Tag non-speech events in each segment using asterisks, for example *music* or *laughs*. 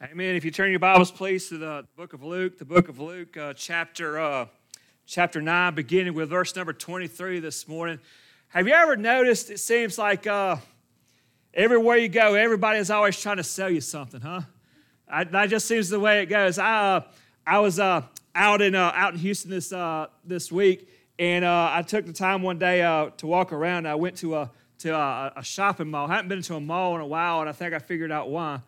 Amen. If you turn your Bibles, please, to the book of Luke, the book of Luke, uh, chapter uh, chapter nine, beginning with verse number twenty-three this morning. Have you ever noticed? It seems like uh, everywhere you go, everybody is always trying to sell you something, huh? I, that just seems the way it goes. I uh, I was uh, out in uh, out in Houston this this week, and I took the time one day to walk around. I went to a to a, a shopping mall. I hadn't been to a mall in a while, and I think I figured out why.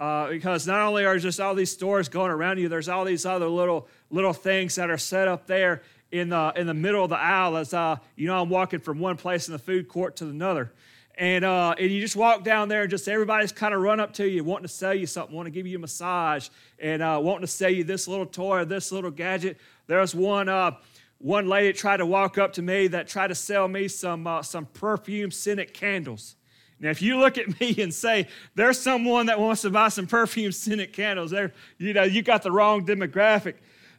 Uh, because not only are just all these stores going around you, there's all these other little little things that are set up there in the in the middle of the aisle. As uh, you know, I'm walking from one place in the food court to another, and uh, and you just walk down there, and just everybody's kind of run up to you, wanting to sell you something, want to give you a massage, and uh, wanting to sell you this little toy or this little gadget. There's one uh, one lady tried to walk up to me that tried to sell me some uh, some perfume scented candles. Now, if you look at *laughs* me and say, there's someone that wants to buy some perfume scented candles, there, you know, you got the wrong demographic.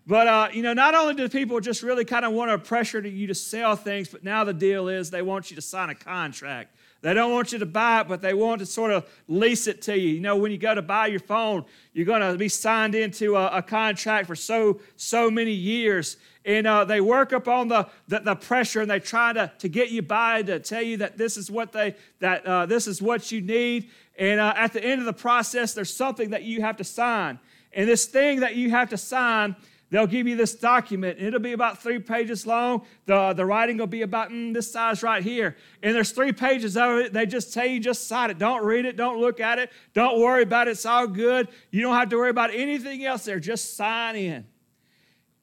But, uh, you know, not only do people just really kind of want to pressure you to sell things, but now the deal is they want you to sign a contract. They don't want you to buy it, but they want to sort of lease it to you. You know, when you go to buy your phone, you're going to be signed into a, a contract for so so many years, and uh, they work upon the, the, the pressure and they try to, to get you by to tell you that this is what they that uh, this is what you need. And uh, at the end of the process there's something that you have to sign. And this thing that you have to sign they'll give you this document it'll be about three pages long. The, the writing will be about mm, this size right here. And there's three pages of it. They just tell you just sign it. Don't read it. Don't look at it. Don't worry about it. It's all good. You don't have to worry about anything else there. Just sign in.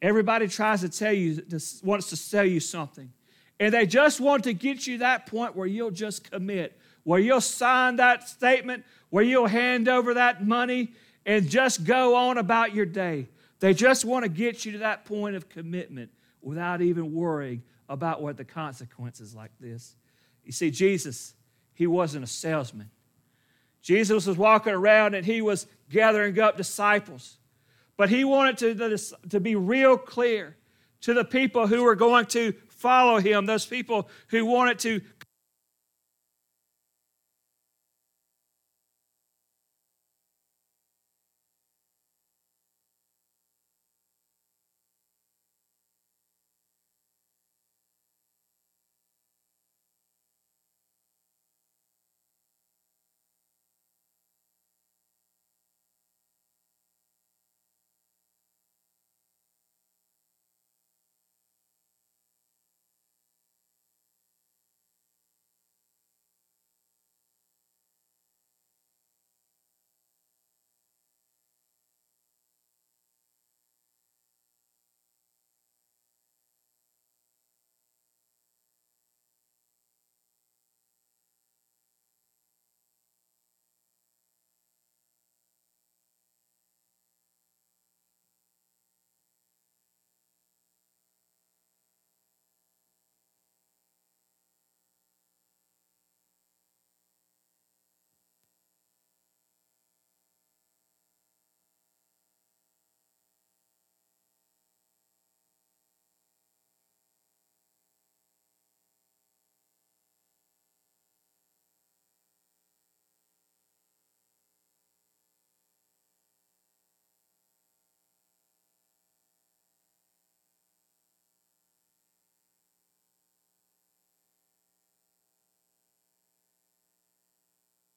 Everybody tries to tell you, wants to sell you something. And they just want to get you that point where you'll just commit, where you'll sign that statement, where you'll hand over that money and just go on about your day. They just want to get you to that point of commitment without even worrying about what the consequences like this. You see, Jesus, he wasn't a salesman. Jesus was walking around and he was gathering up disciples. But he wanted to, to be real clear to the people who were going to follow him, those people who wanted to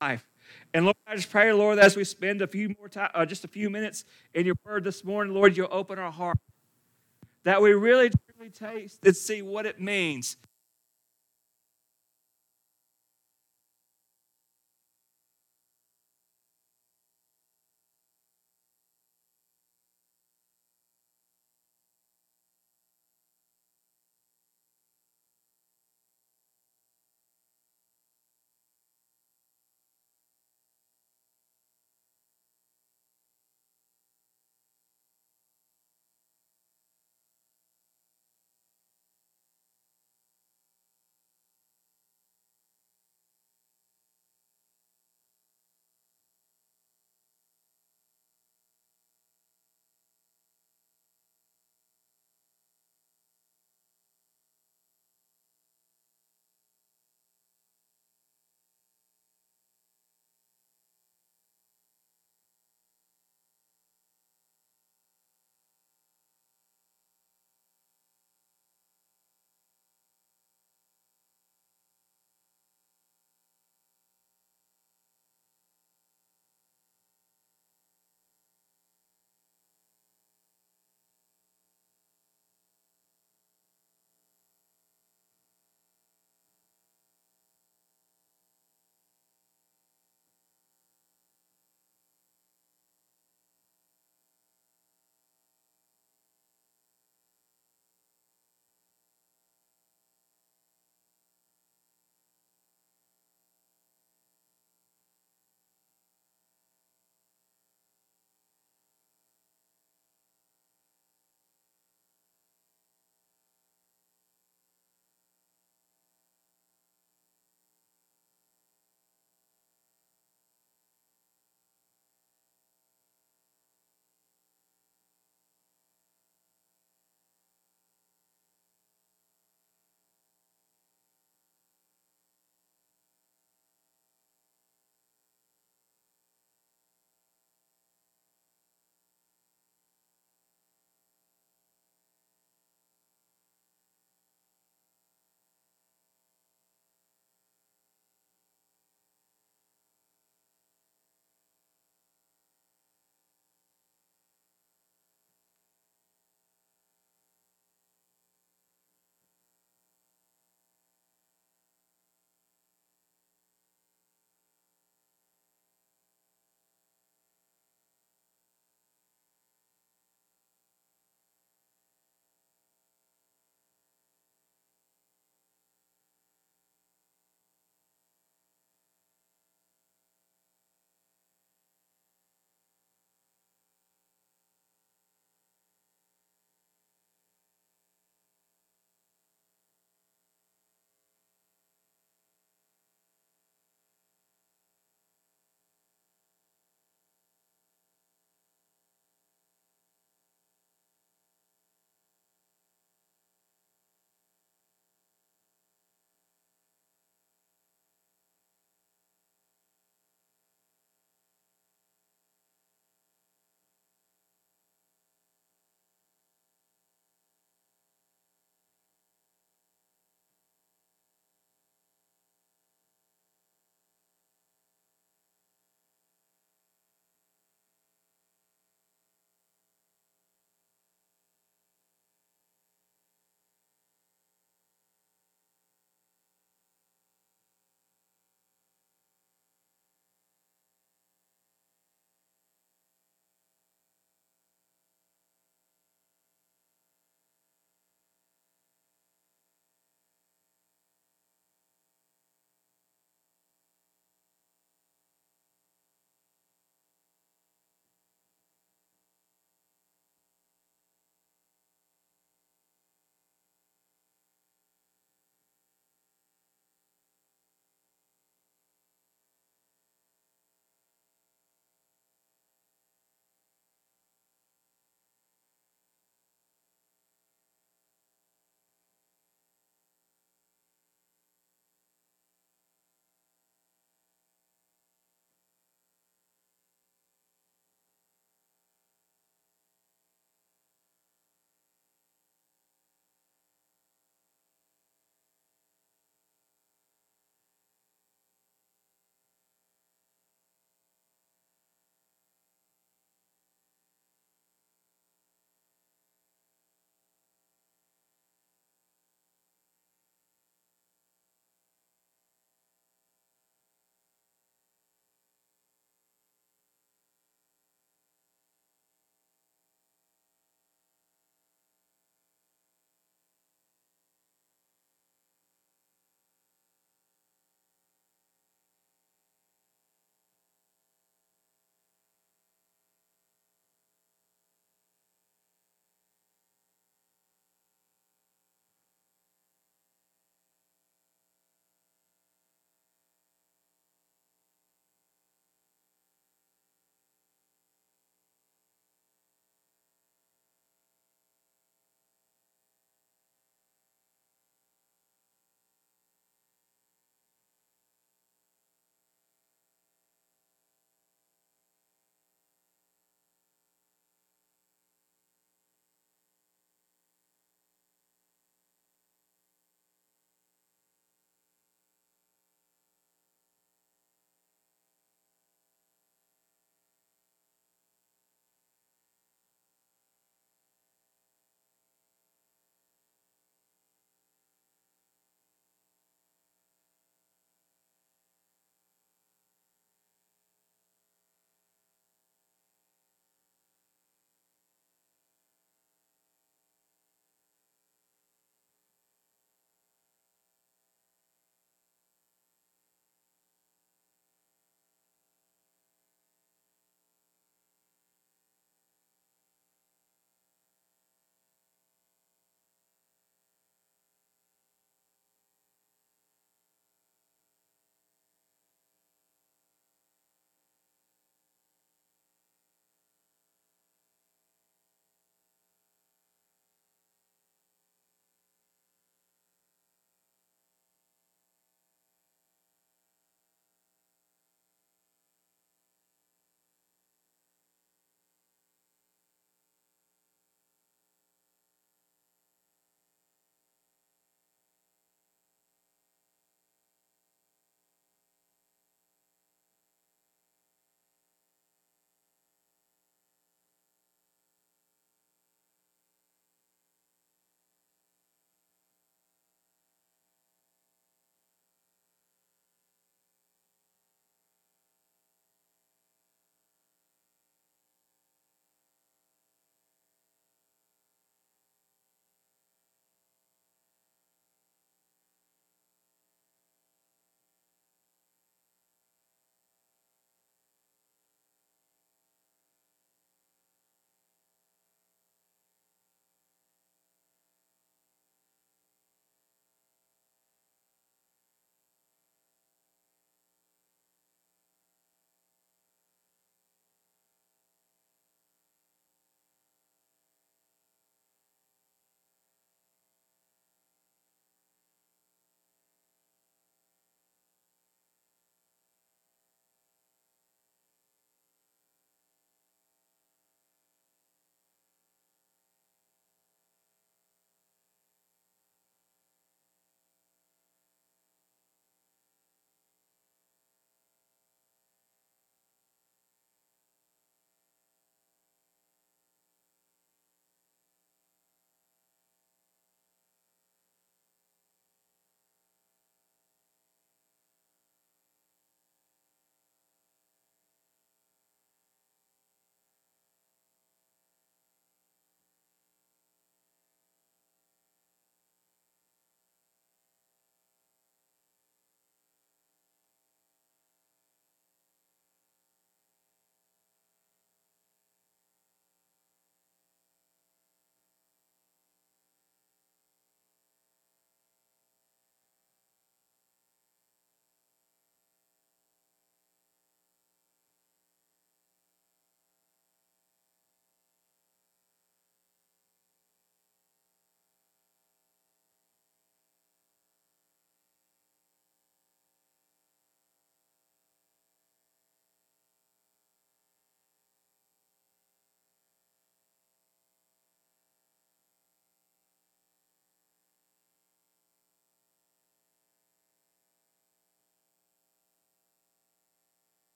life. And Lord, I just pray, Lord, as we spend a few more time, uh, just a few minutes in your word this morning, Lord, you'll open our heart that we really truly taste and see what it means